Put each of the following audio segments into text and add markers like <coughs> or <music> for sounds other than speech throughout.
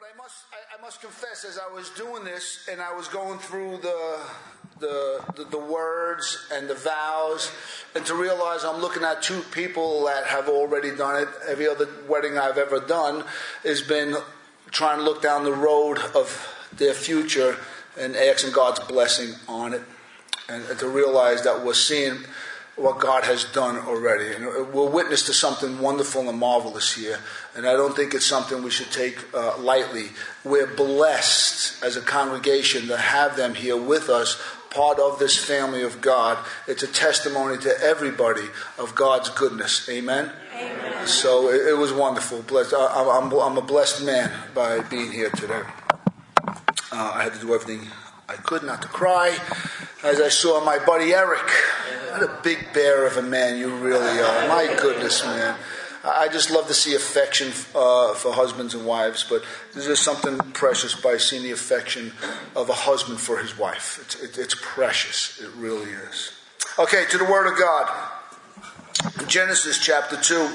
But I must, I, I, must confess, as I was doing this and I was going through the, the, the, the words and the vows, and to realize I'm looking at two people that have already done it. Every other wedding I've ever done has been trying to look down the road of their future and asking God's blessing on it, and, and to realize that we're seeing what God has done already. And we're witness to something wonderful and marvelous here. And I don't think it's something we should take uh, lightly. We're blessed as a congregation to have them here with us, part of this family of God. It's a testimony to everybody of God's goodness. Amen? Amen. So it, it was wonderful. Blessed. I, am I'm a blessed man by being here today. Uh, I had to do everything I could not to cry as I saw my buddy Eric. What a big bear of a man you really are. My goodness, man. I just love to see affection uh, for husbands and wives, but there's something precious by seeing the affection of a husband for his wife. It's, it, it's precious. It really is. Okay, to the Word of God. Genesis chapter 2.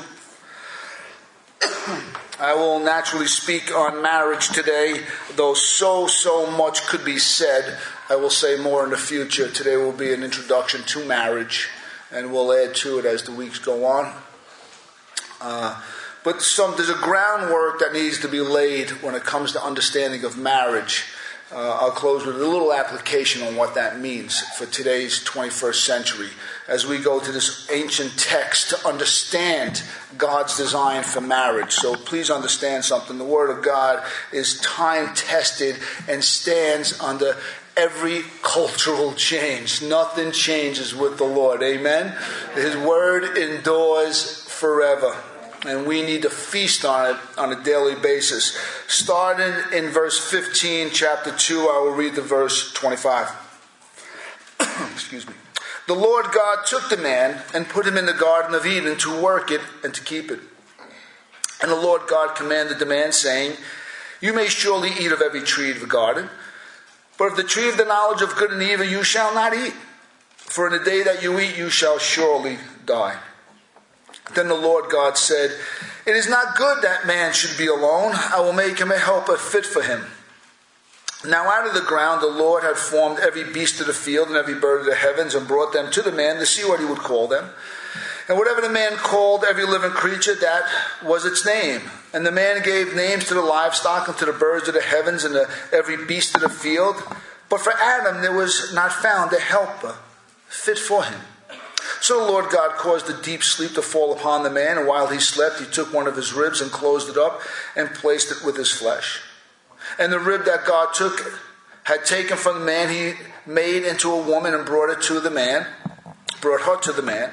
I will naturally speak on marriage today, though so, so much could be said. I will say more in the future. Today will be an introduction to marriage, and we'll add to it as the weeks go on. Uh, but some, there's a groundwork that needs to be laid when it comes to understanding of marriage. Uh, I'll close with a little application on what that means for today's 21st century as we go to this ancient text to understand God's design for marriage. So please understand something. The Word of God is time tested and stands under every cultural change. Nothing changes with the Lord. Amen? His Word endures forever and we need to feast on it on a daily basis. Starting in verse 15, chapter 2, I will read the verse 25. <coughs> Excuse me. The Lord God took the man and put him in the Garden of Eden to work it and to keep it. And the Lord God commanded the man, saying, You may surely eat of every tree of the garden, but of the tree of the knowledge of good and evil you shall not eat. For in the day that you eat, you shall surely die. Then the Lord God said, It is not good that man should be alone. I will make him a helper fit for him. Now out of the ground the Lord had formed every beast of the field and every bird of the heavens and brought them to the man to see what he would call them. And whatever the man called every living creature, that was its name. And the man gave names to the livestock and to the birds of the heavens and to every beast of the field. But for Adam there was not found a helper fit for him. So the Lord God caused a deep sleep to fall upon the man, and while he slept, he took one of his ribs and closed it up and placed it with his flesh. And the rib that God took had taken from the man, he made into a woman and brought it to the man, brought her to the man.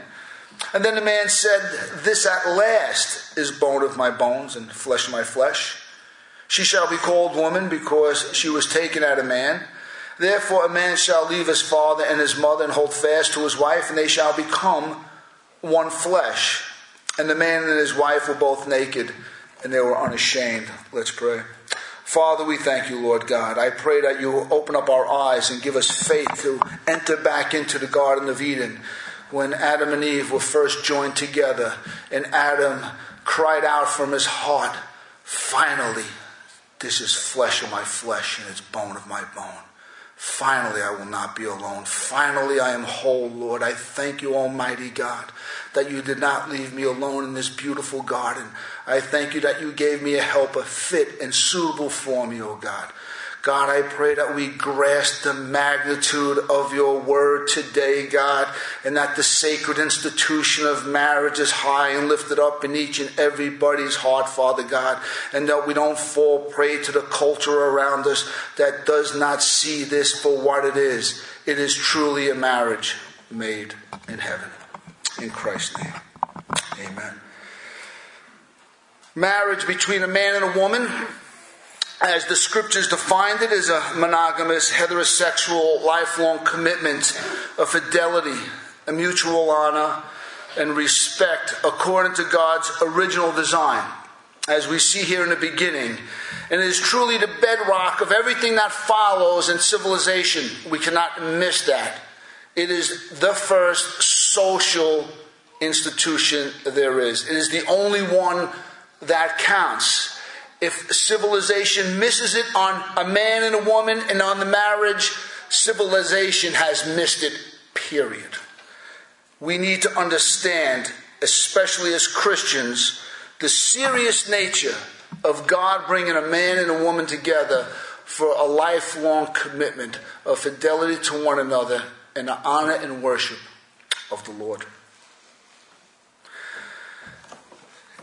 And then the man said, This at last is bone of my bones and flesh of my flesh. She shall be called woman because she was taken out of man. Therefore, a man shall leave his father and his mother and hold fast to his wife, and they shall become one flesh. And the man and his wife were both naked, and they were unashamed. Let's pray. Father, we thank you, Lord God. I pray that you will open up our eyes and give us faith to enter back into the Garden of Eden when Adam and Eve were first joined together, and Adam cried out from his heart, Finally, this is flesh of my flesh and it's bone of my bone. Finally, I will not be alone. Finally, I am whole, Lord. I thank you, Almighty God, that you did not leave me alone in this beautiful garden. I thank you that you gave me a helper fit and suitable for me, O God. God, I pray that we grasp the magnitude of your word today, God, and that the sacred institution of marriage is high and lifted up in each and everybody's heart, Father God, and that we don't fall prey to the culture around us that does not see this for what it is. It is truly a marriage made in heaven. In Christ's name. Amen. Marriage between a man and a woman as the scriptures defined it, as a monogamous, heterosexual, lifelong commitment of fidelity, a mutual honor, and respect according to God's original design, as we see here in the beginning. And it is truly the bedrock of everything that follows in civilization. We cannot miss that. It is the first social institution there is, it is the only one that counts. If civilization misses it on a man and a woman and on the marriage, civilization has missed it, period. We need to understand, especially as Christians, the serious nature of God bringing a man and a woman together for a lifelong commitment of fidelity to one another and the honor and worship of the Lord.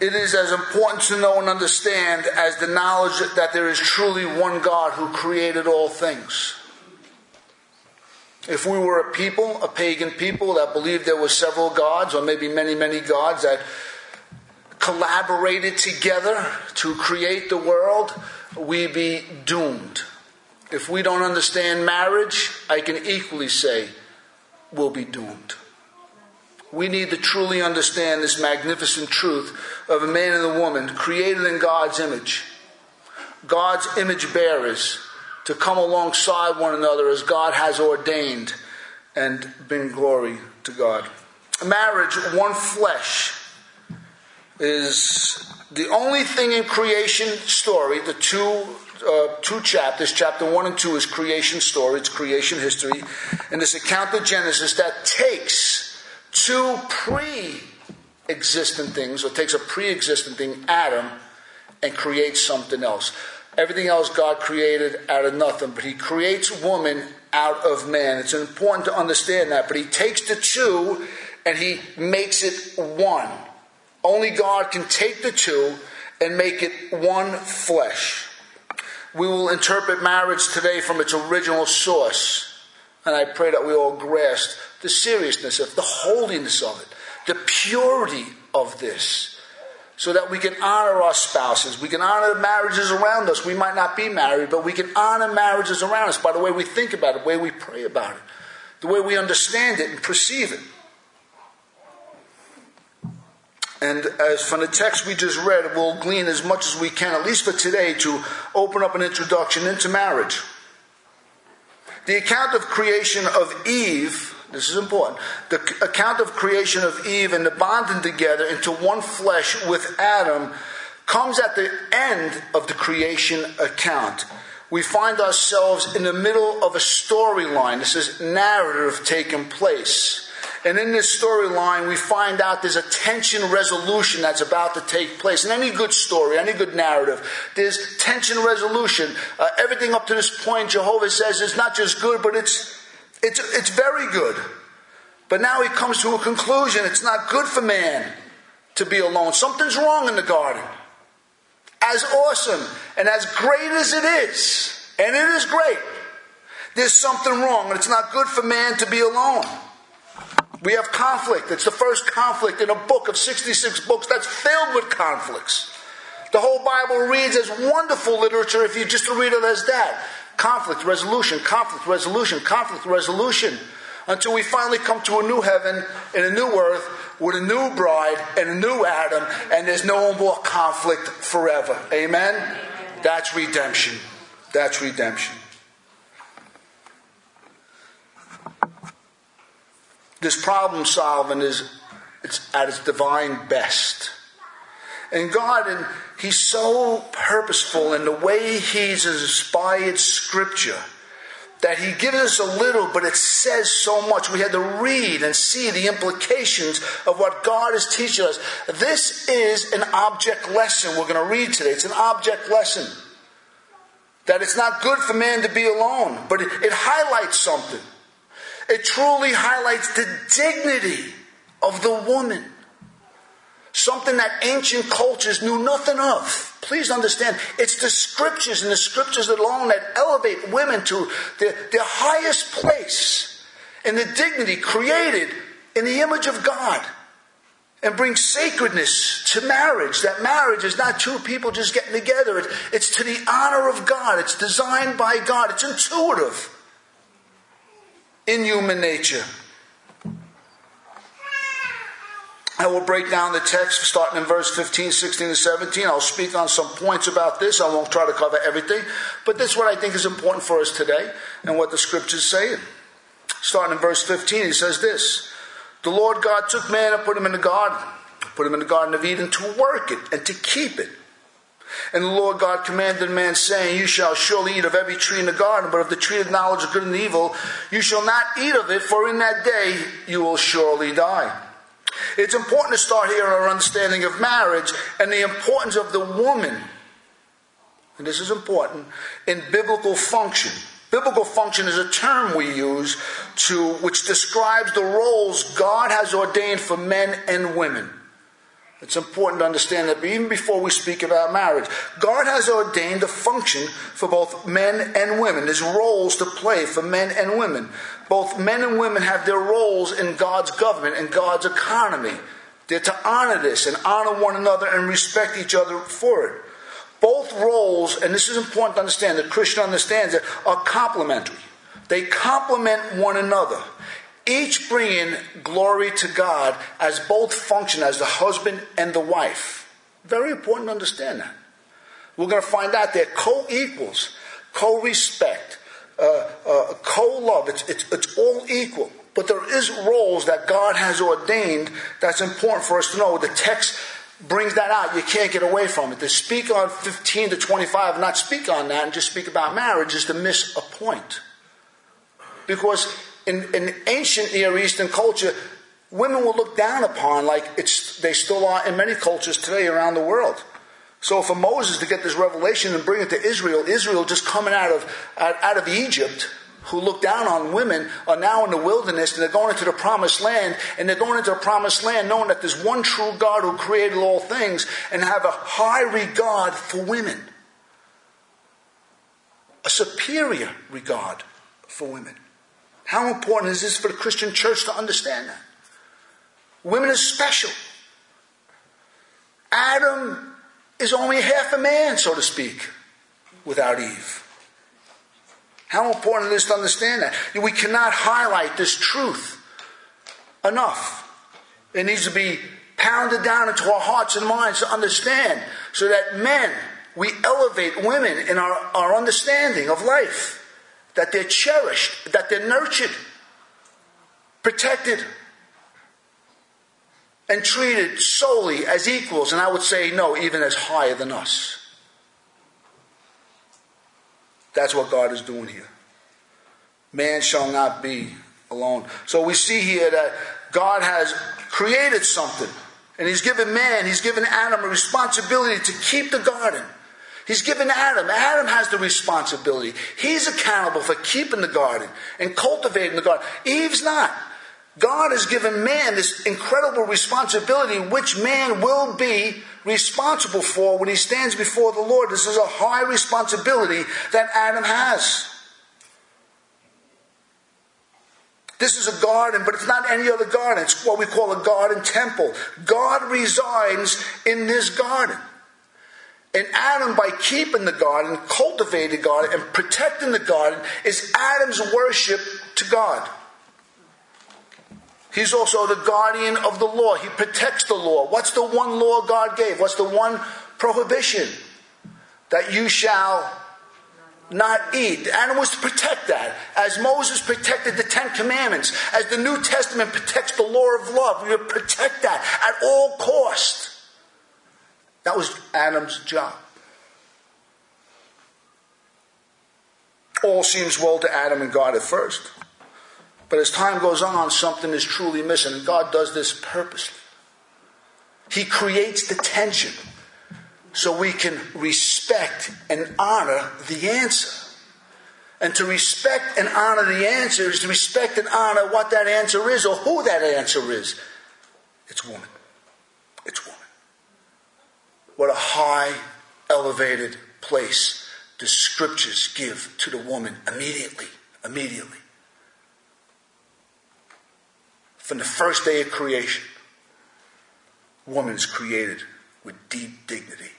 It is as important to know and understand as the knowledge that there is truly one God who created all things. If we were a people, a pagan people that believed there were several gods, or maybe many, many gods that collaborated together to create the world, we'd be doomed. If we don't understand marriage, I can equally say we'll be doomed. We need to truly understand this magnificent truth of a man and a woman created in God's image, God's image bearers, to come alongside one another as God has ordained and bring glory to God. Marriage, one flesh, is the only thing in creation story, the two uh, two chapters, chapter one and two is creation story, it's creation history, and this account of Genesis that takes two pre existent things, or takes a pre existent thing, Adam, and creates something else. Everything else God created out of nothing, but He creates woman out of man. It's important to understand that, but He takes the two and He makes it one. Only God can take the two and make it one flesh. We will interpret marriage today from its original source. And I pray that we all grasp the seriousness of the holiness of it, the purity of this, so that we can honor our spouses. We can honor the marriages around us. We might not be married, but we can honor marriages around us by the way we think about it, the way we pray about it, the way we understand it and perceive it. And as from the text we just read, we'll glean as much as we can, at least for today, to open up an introduction into marriage. The account of creation of Eve, this is important, the account of creation of Eve and the bonding together into one flesh with Adam comes at the end of the creation account. We find ourselves in the middle of a storyline. This is narrative taking place. And in this storyline, we find out there's a tension resolution that's about to take place. In any good story, any good narrative, there's tension resolution. Uh, everything up to this point, Jehovah says, is not just good, but it's, it's, it's very good. But now he comes to a conclusion. It's not good for man to be alone. Something's wrong in the garden. As awesome and as great as it is, and it is great, there's something wrong, and it's not good for man to be alone. We have conflict. It's the first conflict in a book of 66 books that's filled with conflicts. The whole Bible reads as wonderful literature if you just read it as that. Conflict, resolution, conflict, resolution, conflict, resolution. Until we finally come to a new heaven and a new earth with a new bride and a new Adam, and there's no more conflict forever. Amen? That's redemption. That's redemption. This problem solving is it's at its divine best. And God, and He's so purposeful in the way He's inspired Scripture that He gives us a little, but it says so much. We had to read and see the implications of what God is teaching us. This is an object lesson we're going to read today. It's an object lesson. That it's not good for man to be alone, but it, it highlights something. It truly highlights the dignity of the woman. Something that ancient cultures knew nothing of. Please understand, it's the scriptures and the scriptures alone that elevate women to their, their highest place in the dignity created in the image of God and bring sacredness to marriage. That marriage is not two people just getting together, it, it's to the honor of God, it's designed by God, it's intuitive in human nature. I will break down the text starting in verse 15, 16, and 17. I'll speak on some points about this. I won't try to cover everything, but this is what I think is important for us today and what the scriptures say. Starting in verse 15, he says this The Lord God took man and put him in the garden, put him in the Garden of Eden to work it and to keep it. And the Lord God commanded man, saying, You shall surely eat of every tree in the garden, but of the tree of knowledge of good and evil, you shall not eat of it, for in that day you will surely die. It's important to start here in our understanding of marriage and the importance of the woman, and this is important, in biblical function. Biblical function is a term we use to which describes the roles God has ordained for men and women. It's important to understand that even before we speak about marriage, God has ordained a function for both men and women. There's roles to play for men and women. Both men and women have their roles in God's government and God's economy. They're to honor this and honor one another and respect each other for it. Both roles, and this is important to understand, the Christian understands it, are complementary. They complement one another each bringing glory to God as both function as the husband and the wife. Very important to understand that. We're going to find out they're co equals, co respect, uh, uh, co love. It's, it's, it's all equal. But there is roles that God has ordained that's important for us to know. The text brings that out. You can't get away from it. To speak on 15 to 25 and not speak on that and just speak about marriage is to miss a point. Because in, in ancient Near Eastern culture, women were looked down upon like it's, they still are in many cultures today around the world. So for Moses to get this revelation and bring it to Israel, Israel just coming out of, out, out of Egypt, who looked down on women, are now in the wilderness and they're going into the promised land. And they're going into the promised land knowing that there's one true God who created all things and have a high regard for women. A superior regard for women. How important is this for the Christian church to understand that? Women are special. Adam is only half a man, so to speak, without Eve. How important it is to understand that. We cannot highlight this truth enough. It needs to be pounded down into our hearts and minds to understand so that men, we elevate women in our, our understanding of life that they're cherished, that they're nurtured, protected, and treated solely as equals, and I would say no, even as higher than us. That's what God is doing here. Man shall not be alone. So we see here that God has created something, and He's given man, He's given Adam a responsibility to keep the garden. He's given Adam. Adam has the responsibility. He's accountable for keeping the garden and cultivating the garden. Eve's not. God has given man this incredible responsibility, which man will be responsible for when he stands before the Lord. This is a high responsibility that Adam has. This is a garden, but it's not any other garden. It's what we call a garden temple. God resides in this garden. And Adam, by keeping the garden, cultivating the garden, and protecting the garden, is Adam's worship to God. He's also the guardian of the law. He protects the law. What's the one law God gave? What's the one prohibition? That you shall not eat. Adam was to protect that. As Moses protected the Ten Commandments, as the New Testament protects the law of love, we protect that at all costs. That was Adam's job. All seems well to Adam and God at first. But as time goes on, something is truly missing. And God does this purposely. He creates the tension so we can respect and honor the answer. And to respect and honor the answer is to respect and honor what that answer is or who that answer is. It's woman. It's woman. What a high, elevated place the scriptures give to the woman immediately. Immediately. From the first day of creation, woman is created with deep dignity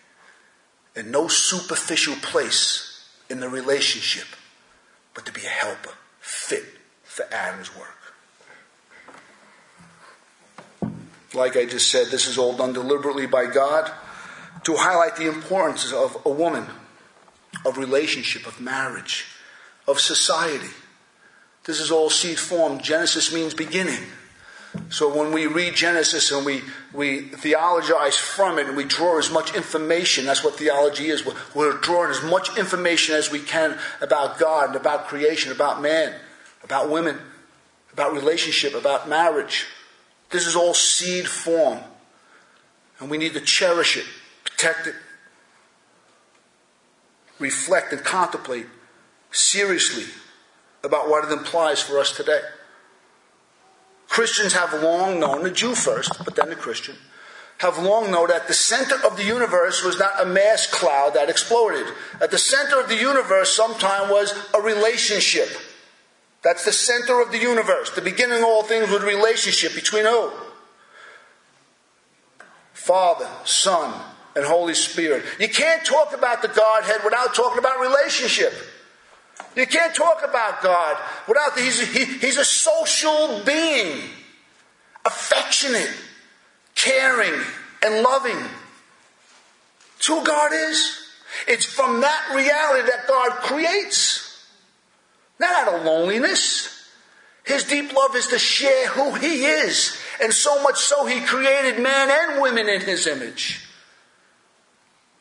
and no superficial place in the relationship, but to be a helper, fit for Adam's work. Like I just said, this is all done deliberately by God to highlight the importance of a woman, of relationship, of marriage, of society. This is all seed form. Genesis means beginning. So when we read Genesis and we, we theologize from it and we draw as much information, that's what theology is. We're, we're drawing as much information as we can about God and about creation, about man, about women, about relationship, about marriage. This is all seed form. And we need to cherish it, reflect and contemplate seriously about what it implies for us today. Christians have long known, the Jew first, but then the Christian, have long known that the center of the universe was not a mass cloud that exploded. At the center of the universe sometime was a relationship. That's the center of the universe. The beginning of all things was relationship between who? Father, Son, and Holy Spirit. You can't talk about the Godhead without talking about relationship. You can't talk about God without the, he's, he, he's a social being, affectionate, caring, and loving. It's who God is. It's from that reality that God creates, not out of loneliness. His deep love is to share who He is, and so much so He created man and women in His image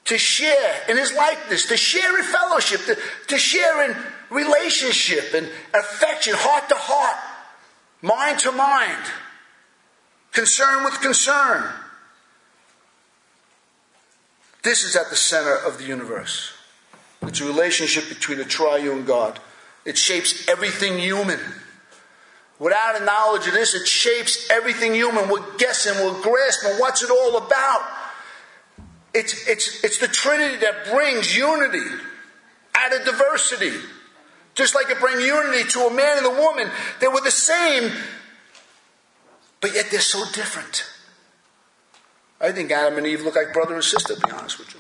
to share in his likeness, to share in fellowship, to, to share in relationship and affection, heart to heart, mind to mind, concern with concern. This is at the center of the universe. It's a relationship between a triune God. It shapes everything human. Without a knowledge of this, it shapes everything human. We're guessing, we're grasping what's it all about. It's, it's, it's the Trinity that brings unity out of diversity. Just like it brings unity to a man and a woman. They were the same, but yet they're so different. I think Adam and Eve look like brother and sister, to be honest with you.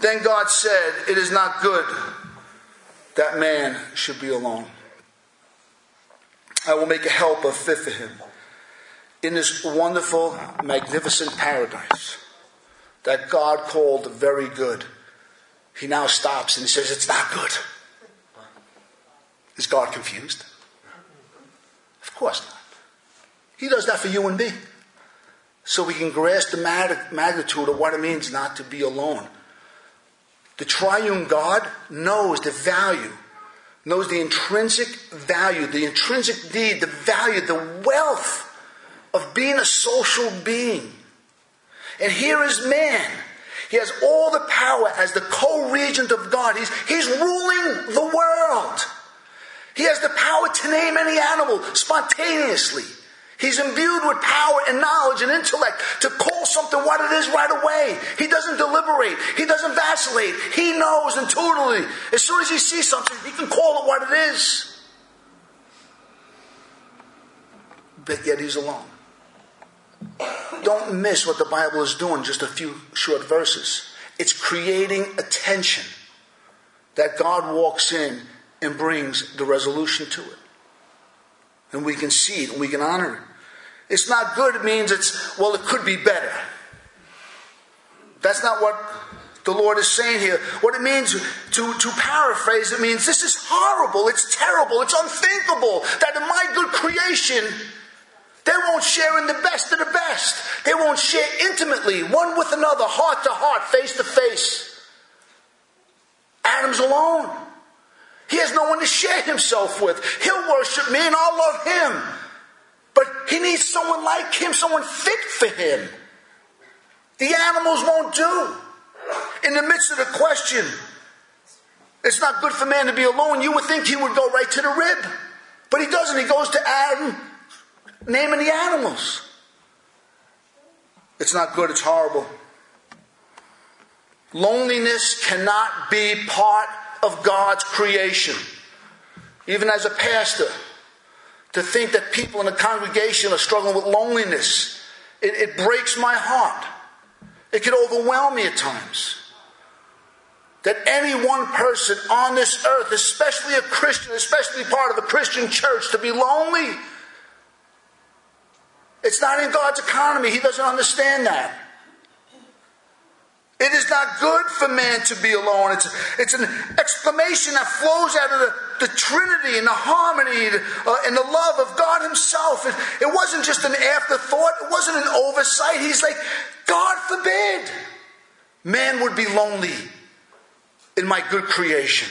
Then God said, It is not good that man should be alone. I will make a helper fit for him in this wonderful, magnificent paradise that God called very good, he now stops and he says, It's not good. Is God confused? Of course not. He does that for you and me. So we can grasp the magnitude of what it means not to be alone. The triune God knows the value, knows the intrinsic value, the intrinsic need, the value, the wealth of being a social being. And here is man. He has all the power as the co regent of God. He's, he's ruling the world. He has the power to name any animal spontaneously. He's imbued with power and knowledge and intellect to call something what it is right away. He doesn't deliberate. He doesn't vacillate. He knows intuitively. As soon as he sees something, he can call it what it is. But yet he's alone. Don't miss what the Bible is doing, just a few short verses. It's creating a tension that God walks in and brings the resolution to it. And we can see it and we can honor it. It's not good, it means it's, well, it could be better. That's not what the Lord is saying here. What it means, to, to paraphrase, it means this is horrible, it's terrible, it's unthinkable that in my good creation, they won't share in the best of the best. They won't share intimately, one with another, heart to heart, face to face. Adam's alone. He has no one to share himself with. He'll worship me and I'll love him. But he needs someone like him, someone fit for him. The animals won't do. In the midst of the question, it's not good for man to be alone. You would think he would go right to the rib. But he doesn't. He goes to Adam naming the animals. It's not good, it's horrible. Loneliness cannot be part of God's creation. Even as a pastor, to think that people in the congregation are struggling with loneliness, it, it breaks my heart. It can overwhelm me at times. That any one person on this earth, especially a Christian, especially part of a Christian church, to be lonely it's not in God's economy. He doesn't understand that. It is not good for man to be alone. It's, it's an exclamation that flows out of the the Trinity and the harmony uh, and the love of God Himself. It, it wasn't just an afterthought, it wasn't an oversight. He's like, God forbid man would be lonely in my good creation.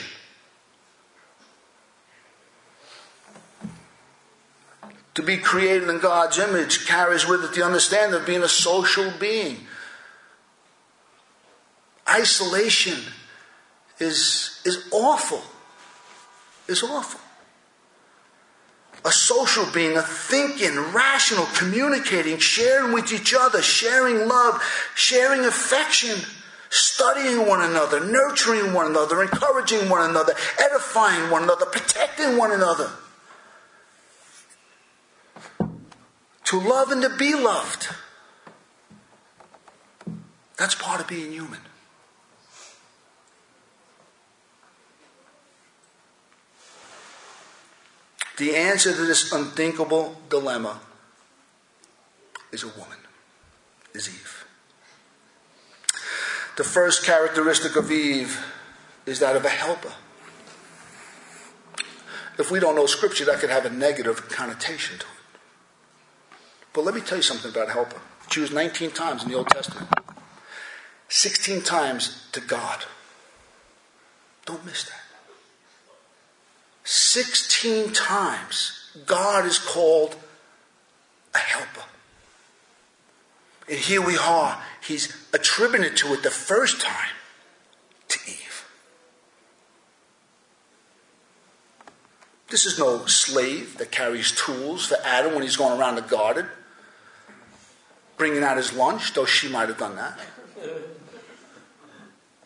To be created in God's image carries with it the understanding of being a social being. Isolation is, is awful. Is awful. A social being, a thinking, rational, communicating, sharing with each other, sharing love, sharing affection, studying one another, nurturing one another, encouraging one another, edifying one another, protecting one another. To love and to be loved. That's part of being human. The answer to this unthinkable dilemma is a woman, is Eve. The first characteristic of Eve is that of a helper. If we don't know Scripture, that could have a negative connotation to it. But let me tell you something about helper. She was 19 times in the Old Testament, 16 times to God. Don't miss that. 16 times God is called a helper. And here we are. He's attributed to it the first time to Eve. This is no slave that carries tools for Adam when he's going around the garden, bringing out his lunch, though she might have done that.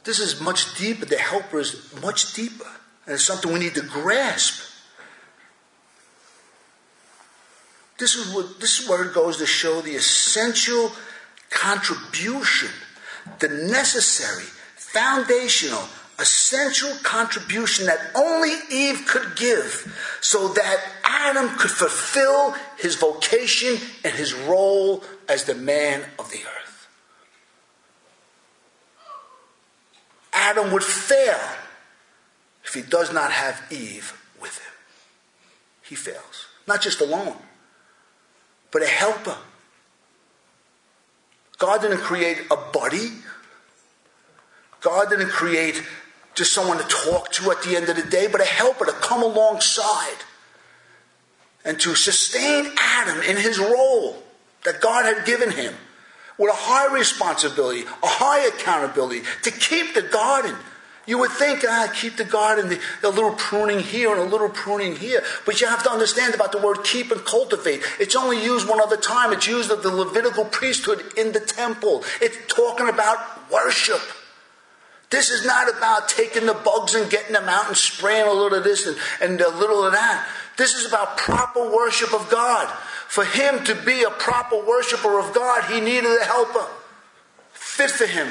This is much deeper. The helper is much deeper. And it's something we need to grasp. This is, what, this is where it goes to show the essential contribution, the necessary, foundational, essential contribution that only Eve could give so that Adam could fulfill his vocation and his role as the man of the earth. Adam would fail if he does not have Eve with him. He fails. Not just alone, but a helper. God didn't create a buddy. God didn't create just someone to talk to at the end of the day, but a helper to come alongside and to sustain Adam in his role that God had given him with a high responsibility, a high accountability to keep the garden you would think, ah, keep the garden, a little pruning here and a little pruning here. But you have to understand about the word keep and cultivate. It's only used one other time. It's used of the Levitical priesthood in the temple. It's talking about worship. This is not about taking the bugs and getting them out and spraying a little of this and, and a little of that. This is about proper worship of God. For him to be a proper worshiper of God, he needed a helper fit for him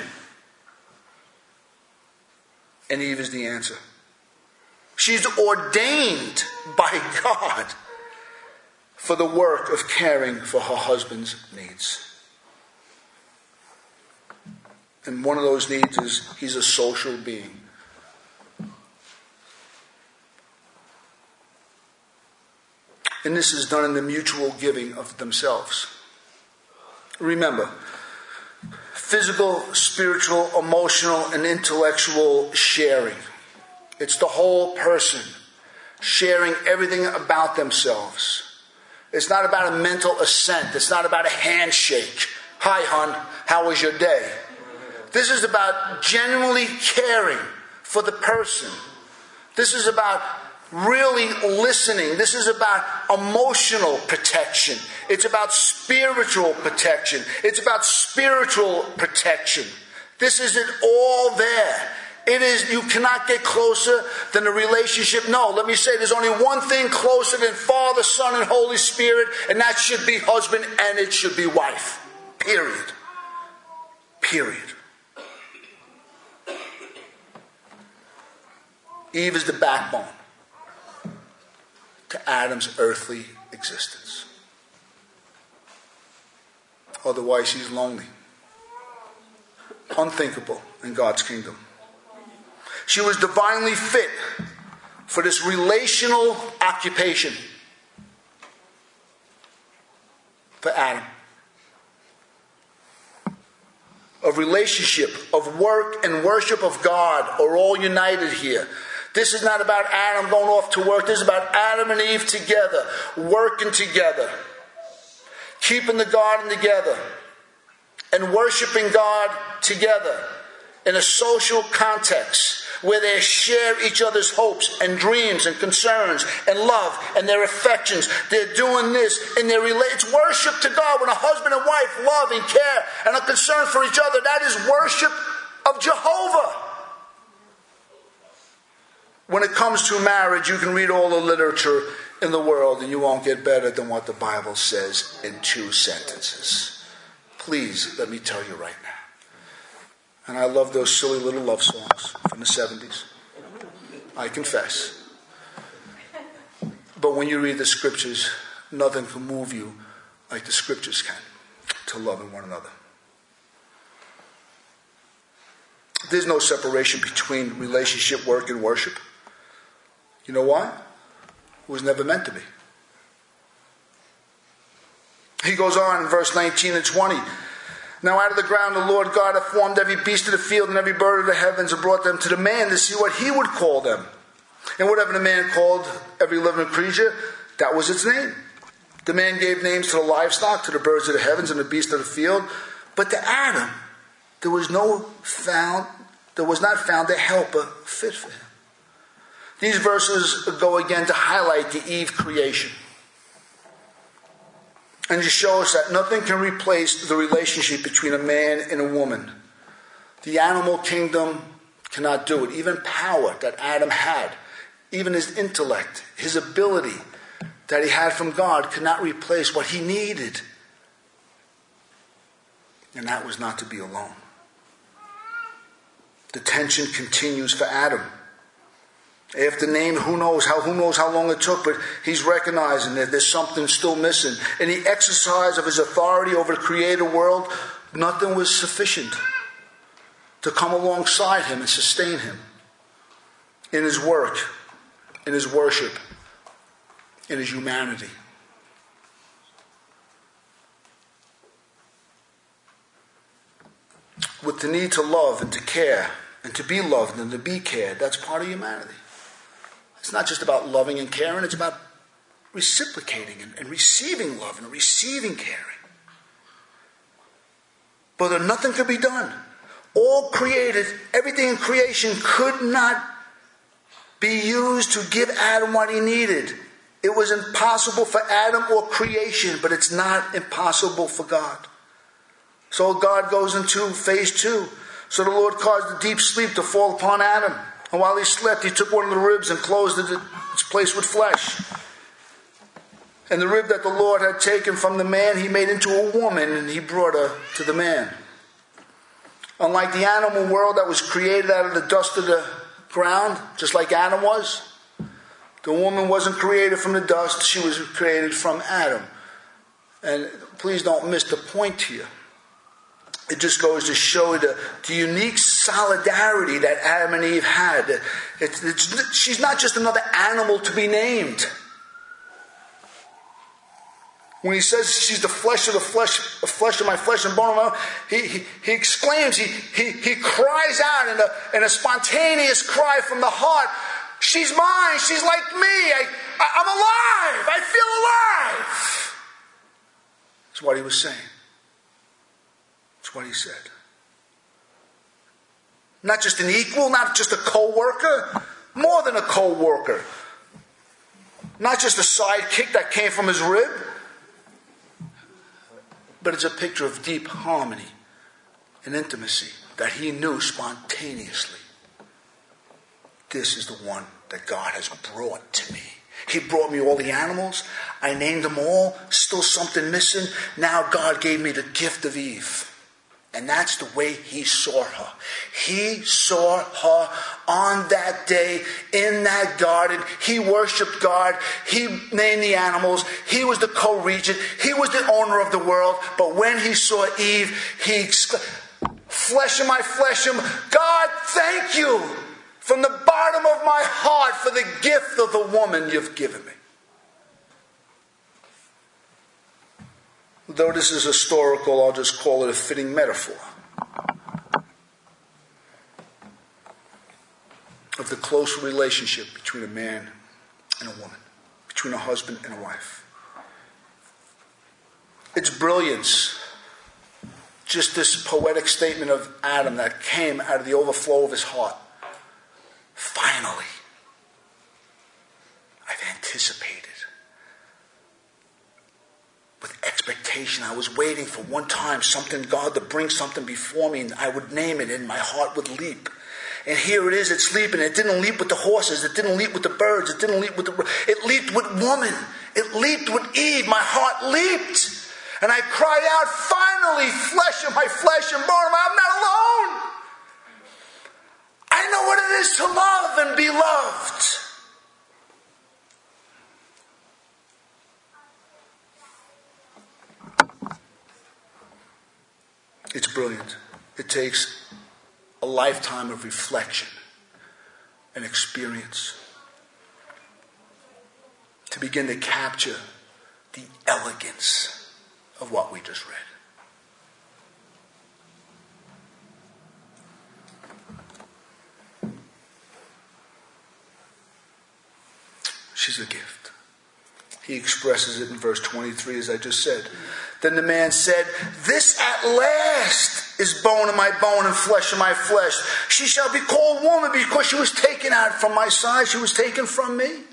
and Eve is the answer. She's ordained by God for the work of caring for her husband's needs. And one of those needs is he's a social being. And this is done in the mutual giving of themselves. Remember, physical, spiritual, emotional, and intellectual sharing. It's the whole person sharing everything about themselves. It's not about a mental assent. It's not about a handshake. Hi, hon, how was your day? This is about genuinely caring for the person. This is about really listening. This is about emotional protection. It's about spiritual protection. It's about spiritual protection. This isn't all there. It is, you cannot get closer than a relationship. No, let me say there's only one thing closer than Father, Son, and Holy Spirit, and that should be husband and it should be wife. Period. Period. Eve is the backbone to Adam's earthly existence. Otherwise, he's lonely, unthinkable in God's kingdom. She was divinely fit for this relational occupation for Adam. Of relationship, of work and worship of God are all united here. This is not about Adam going off to work. This is about Adam and Eve together, working together, keeping the garden together, and worshiping God together in a social context where they share each other's hopes and dreams and concerns and love and their affections. They're doing this in their relate. It's worship to God when a husband and wife love and care and are concerned for each other. That is worship of Jehovah. When it comes to marriage, you can read all the literature in the world and you won't get better than what the Bible says in two sentences. Please let me tell you right now. And I love those silly little love songs from the 70s. I confess. But when you read the scriptures, nothing can move you like the scriptures can to loving one another. There's no separation between relationship, work, and worship. You know why? It was never meant to be. He goes on in verse 19 and 20. Now out of the ground the Lord God hath formed every beast of the field and every bird of the heavens and brought them to the man to see what he would call them. And whatever the man called every living creature, that was its name. The man gave names to the livestock, to the birds of the heavens, and the beasts of the field. But to Adam, there was no found, there was not found a helper fit for him. These verses go again to highlight the Eve creation and to show us that nothing can replace the relationship between a man and a woman. The animal kingdom cannot do it. Even power that Adam had, even his intellect, his ability that he had from God could not replace what he needed. And that was not to be alone. The tension continues for Adam. After name, who knows how who knows how long it took, but he's recognizing that there's something still missing. In the exercise of his authority over the created world, nothing was sufficient to come alongside him and sustain him in his work, in his worship, in his humanity. With the need to love and to care and to be loved and to be cared, that's part of humanity. It's not just about loving and caring, it's about reciprocating and, and receiving love and receiving caring. But nothing could be done. All created, everything in creation could not be used to give Adam what he needed. It was impossible for Adam or creation, but it's not impossible for God. So God goes into phase two. So the Lord caused a deep sleep to fall upon Adam. And while he slept, he took one of the ribs and closed its place with flesh. And the rib that the Lord had taken from the man, he made into a woman, and he brought her to the man. Unlike the animal world that was created out of the dust of the ground, just like Adam was, the woman wasn't created from the dust, she was created from Adam. And please don't miss the point here it just goes to show the, the unique solidarity that Adam and Eve had. It's, it's, she's not just another animal to be named. When he says she's the flesh of the flesh, the flesh of my flesh and bone of my bone, he, he, he exclaims, he, he, he cries out in a, in a spontaneous cry from the heart, She's mine, she's like me, I, I, I'm alive, I feel alive. That's what he was saying. What he said. Not just an equal, not just a co worker, more than a co worker. Not just a sidekick that came from his rib, but it's a picture of deep harmony and intimacy that he knew spontaneously. This is the one that God has brought to me. He brought me all the animals. I named them all. Still something missing. Now God gave me the gift of Eve. And that's the way he saw her. He saw her on that day in that garden. He worshiped God. He named the animals. He was the co regent. He was the owner of the world. But when he saw Eve, he exclaimed, Flesh of my flesh, God, thank you from the bottom of my heart for the gift of the woman you've given me. Though this is historical, I'll just call it a fitting metaphor of the close relationship between a man and a woman, between a husband and a wife. Its brilliance, just this poetic statement of Adam that came out of the overflow of his heart. Finally, I've anticipated with I was waiting for one time something, God, to bring something before me, and I would name it, and my heart would leap. And here it is, it's leaping. It didn't leap with the horses, it didn't leap with the birds, it didn't leap with the. It leaped with woman, it leaped with Eve. My heart leaped. And I cried out, finally, flesh of my flesh and bone, I'm not alone. I know what it is to love and be loved. It's brilliant. It takes a lifetime of reflection and experience to begin to capture the elegance of what we just read. She's a gift. He expresses it in verse 23, as I just said. Then the man said, This at last is bone of my bone and flesh of my flesh. She shall be called woman because she was taken out from my side, she was taken from me.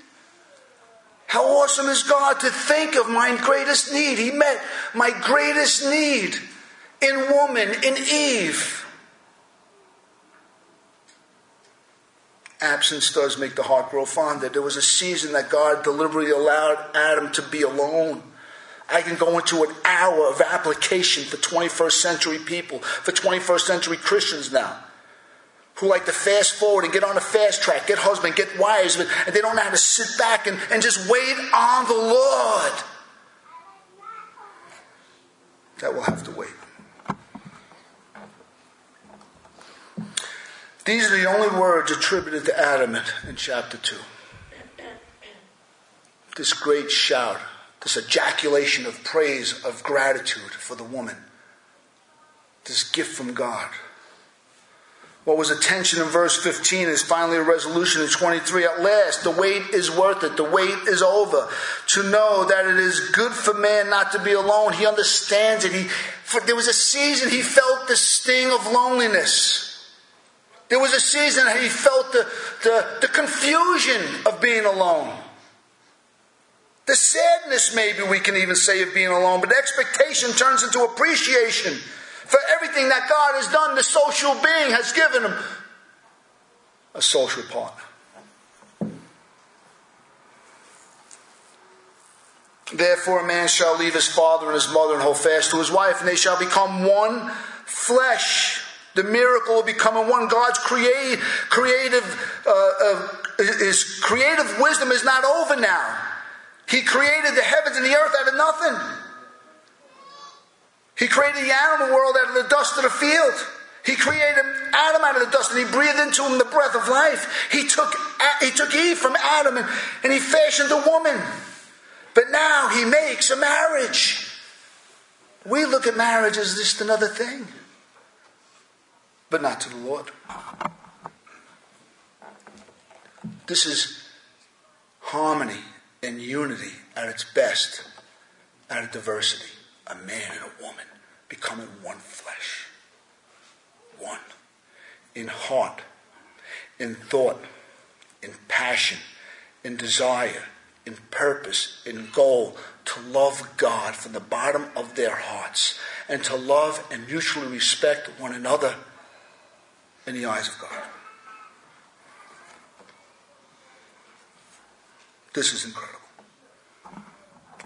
How awesome is God to think of my greatest need. He met my greatest need in woman, in Eve. Absence does make the heart grow fonder. There was a season that God deliberately allowed Adam to be alone. I can go into an hour of application for 21st century people, for 21st century Christians now, who like to fast forward and get on a fast track, get husband, get wives, and they don't know how to sit back and, and just wait on the Lord. That will have to wait. These are the only words attributed to Adam in chapter 2. This great shout this ejaculation of praise, of gratitude for the woman, this gift from God. What was attention in verse 15 is finally a resolution in 23. At last, the wait is worth it. The wait is over. To know that it is good for man not to be alone. He understands it. He, for, there was a season he felt the sting of loneliness. There was a season he felt the, the, the confusion of being alone. The sadness, maybe we can even say, of being alone, but expectation turns into appreciation for everything that God has done. The social being has given him a social partner. Therefore, a man shall leave his father and his mother and hold fast to his wife, and they shall become one flesh. The miracle of becoming one. God's create, creative, uh, uh, his creative wisdom is not over now. He created the heavens and the earth out of nothing. He created the animal world out of the dust of the field. He created Adam out of the dust and he breathed into him the breath of life. He took, he took Eve from Adam and, and he fashioned a woman. But now he makes a marriage. We look at marriage as just another thing, but not to the Lord. This is harmony and unity at its best out of diversity. A man and a woman becoming one flesh. One. In heart, in thought, in passion, in desire, in purpose, in goal, to love God from the bottom of their hearts and to love and mutually respect one another in the eyes of God. This is incredible.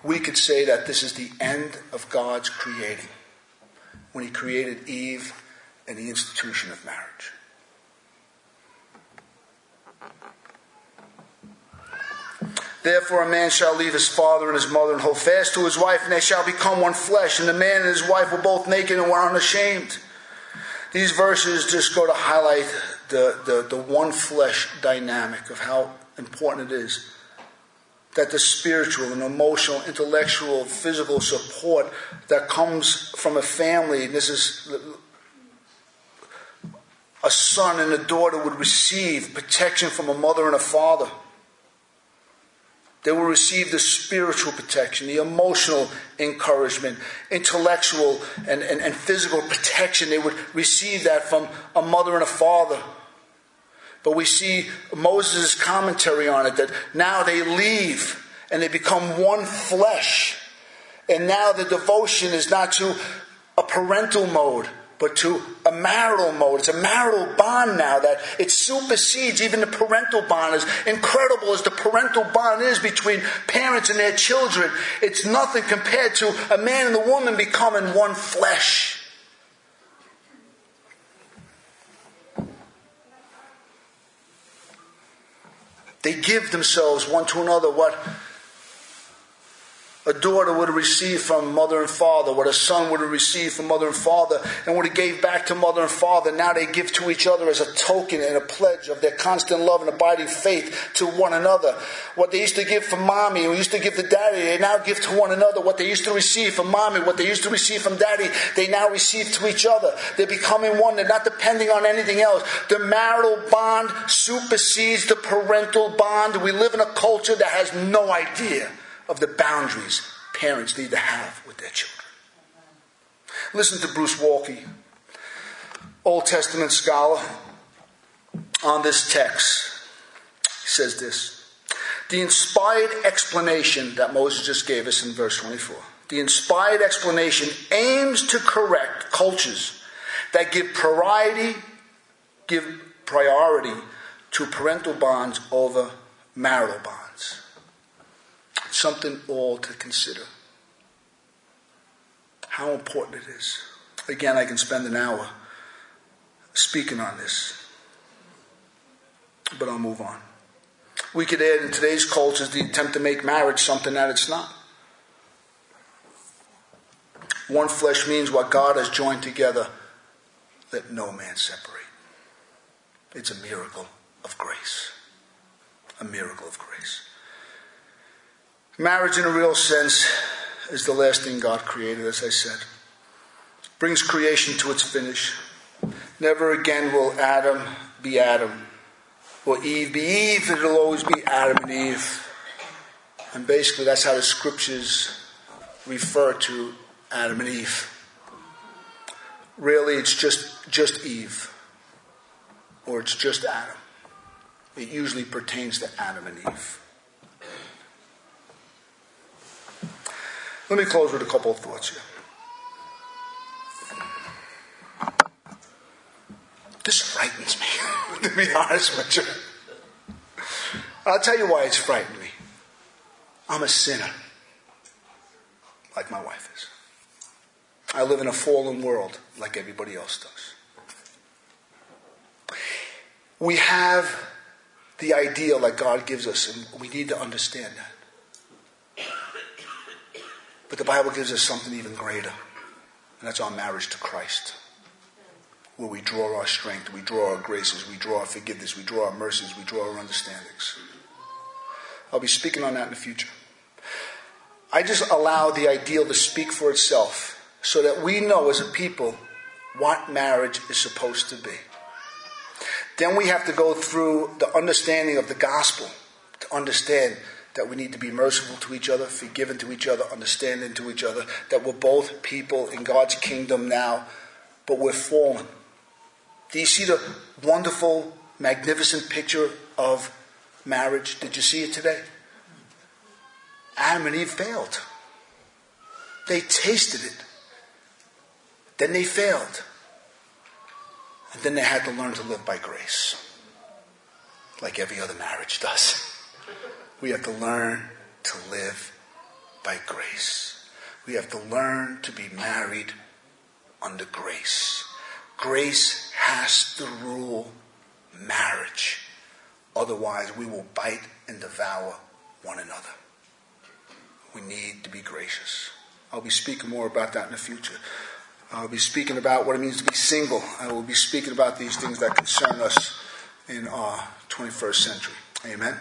We could say that this is the end of God's creating when He created Eve and the institution of marriage. Therefore, a man shall leave his father and his mother and hold fast to his wife, and they shall become one flesh. And the man and his wife were both naked and were unashamed. These verses just go to highlight the, the, the one flesh dynamic of how important it is that the spiritual and emotional, intellectual, physical support that comes from a family, this is a son and a daughter would receive protection from a mother and a father. They will receive the spiritual protection, the emotional encouragement, intellectual and, and, and physical protection. They would receive that from a mother and a father. But we see Moses' commentary on it that now they leave and they become one flesh. And now the devotion is not to a parental mode, but to a marital mode. It's a marital bond now that it supersedes even the parental bond. As incredible as the parental bond is between parents and their children, it's nothing compared to a man and a woman becoming one flesh. They give themselves one to another what a daughter would have received from mother and father, what a son would have received from mother and father, and what he gave back to mother and father, now they give to each other as a token and a pledge of their constant love and abiding faith to one another. What they used to give from mommy, and used to give to daddy, they now give to one another. What they used to receive from mommy, what they used to receive from daddy, they now receive to each other. They're becoming one. They're not depending on anything else. The marital bond supersedes the parental bond. We live in a culture that has no idea of the boundaries parents need to have with their children. Listen to Bruce Waltke, Old Testament scholar, on this text. He says this The inspired explanation that Moses just gave us in verse 24, the inspired explanation aims to correct cultures that give priority, give priority to parental bonds over marital bonds something all to consider. How important it is. Again, I can spend an hour speaking on this, but I'll move on. We could add in today's culture the attempt to make marriage something that it's not. One flesh means what God has joined together, let no man separate. It's a miracle of grace. A miracle of grace. Marriage, in a real sense, is the last thing God created, as I said. It Brings creation to its finish. Never again will Adam be Adam, or Eve be Eve. It'll always be Adam and Eve. And basically, that's how the scriptures refer to Adam and Eve. Really, it's just, just Eve, or it's just Adam. It usually pertains to Adam and Eve. Let me close with a couple of thoughts here. This frightens me, <laughs> to be honest with you. I'll tell you why it's frightened me. I'm a sinner, like my wife is. I live in a fallen world, like everybody else does. We have the ideal that God gives us, and we need to understand that. But the Bible gives us something even greater, and that's our marriage to Christ, where we draw our strength, we draw our graces, we draw our forgiveness, we draw our mercies, we draw our understandings. I'll be speaking on that in the future. I just allow the ideal to speak for itself so that we know as a people what marriage is supposed to be. Then we have to go through the understanding of the gospel to understand that we need to be merciful to each other, forgiving to each other, understanding to each other, that we're both people in God's kingdom now, but we're fallen. Do you see the wonderful, magnificent picture of marriage? Did you see it today? Adam and Eve failed. They tasted it. Then they failed. And then they had to learn to live by grace, like every other marriage does. <laughs> We have to learn to live by grace. We have to learn to be married under grace. Grace has to rule marriage. Otherwise, we will bite and devour one another. We need to be gracious. I'll be speaking more about that in the future. I'll be speaking about what it means to be single. I will be speaking about these things that concern us in our 21st century. Amen.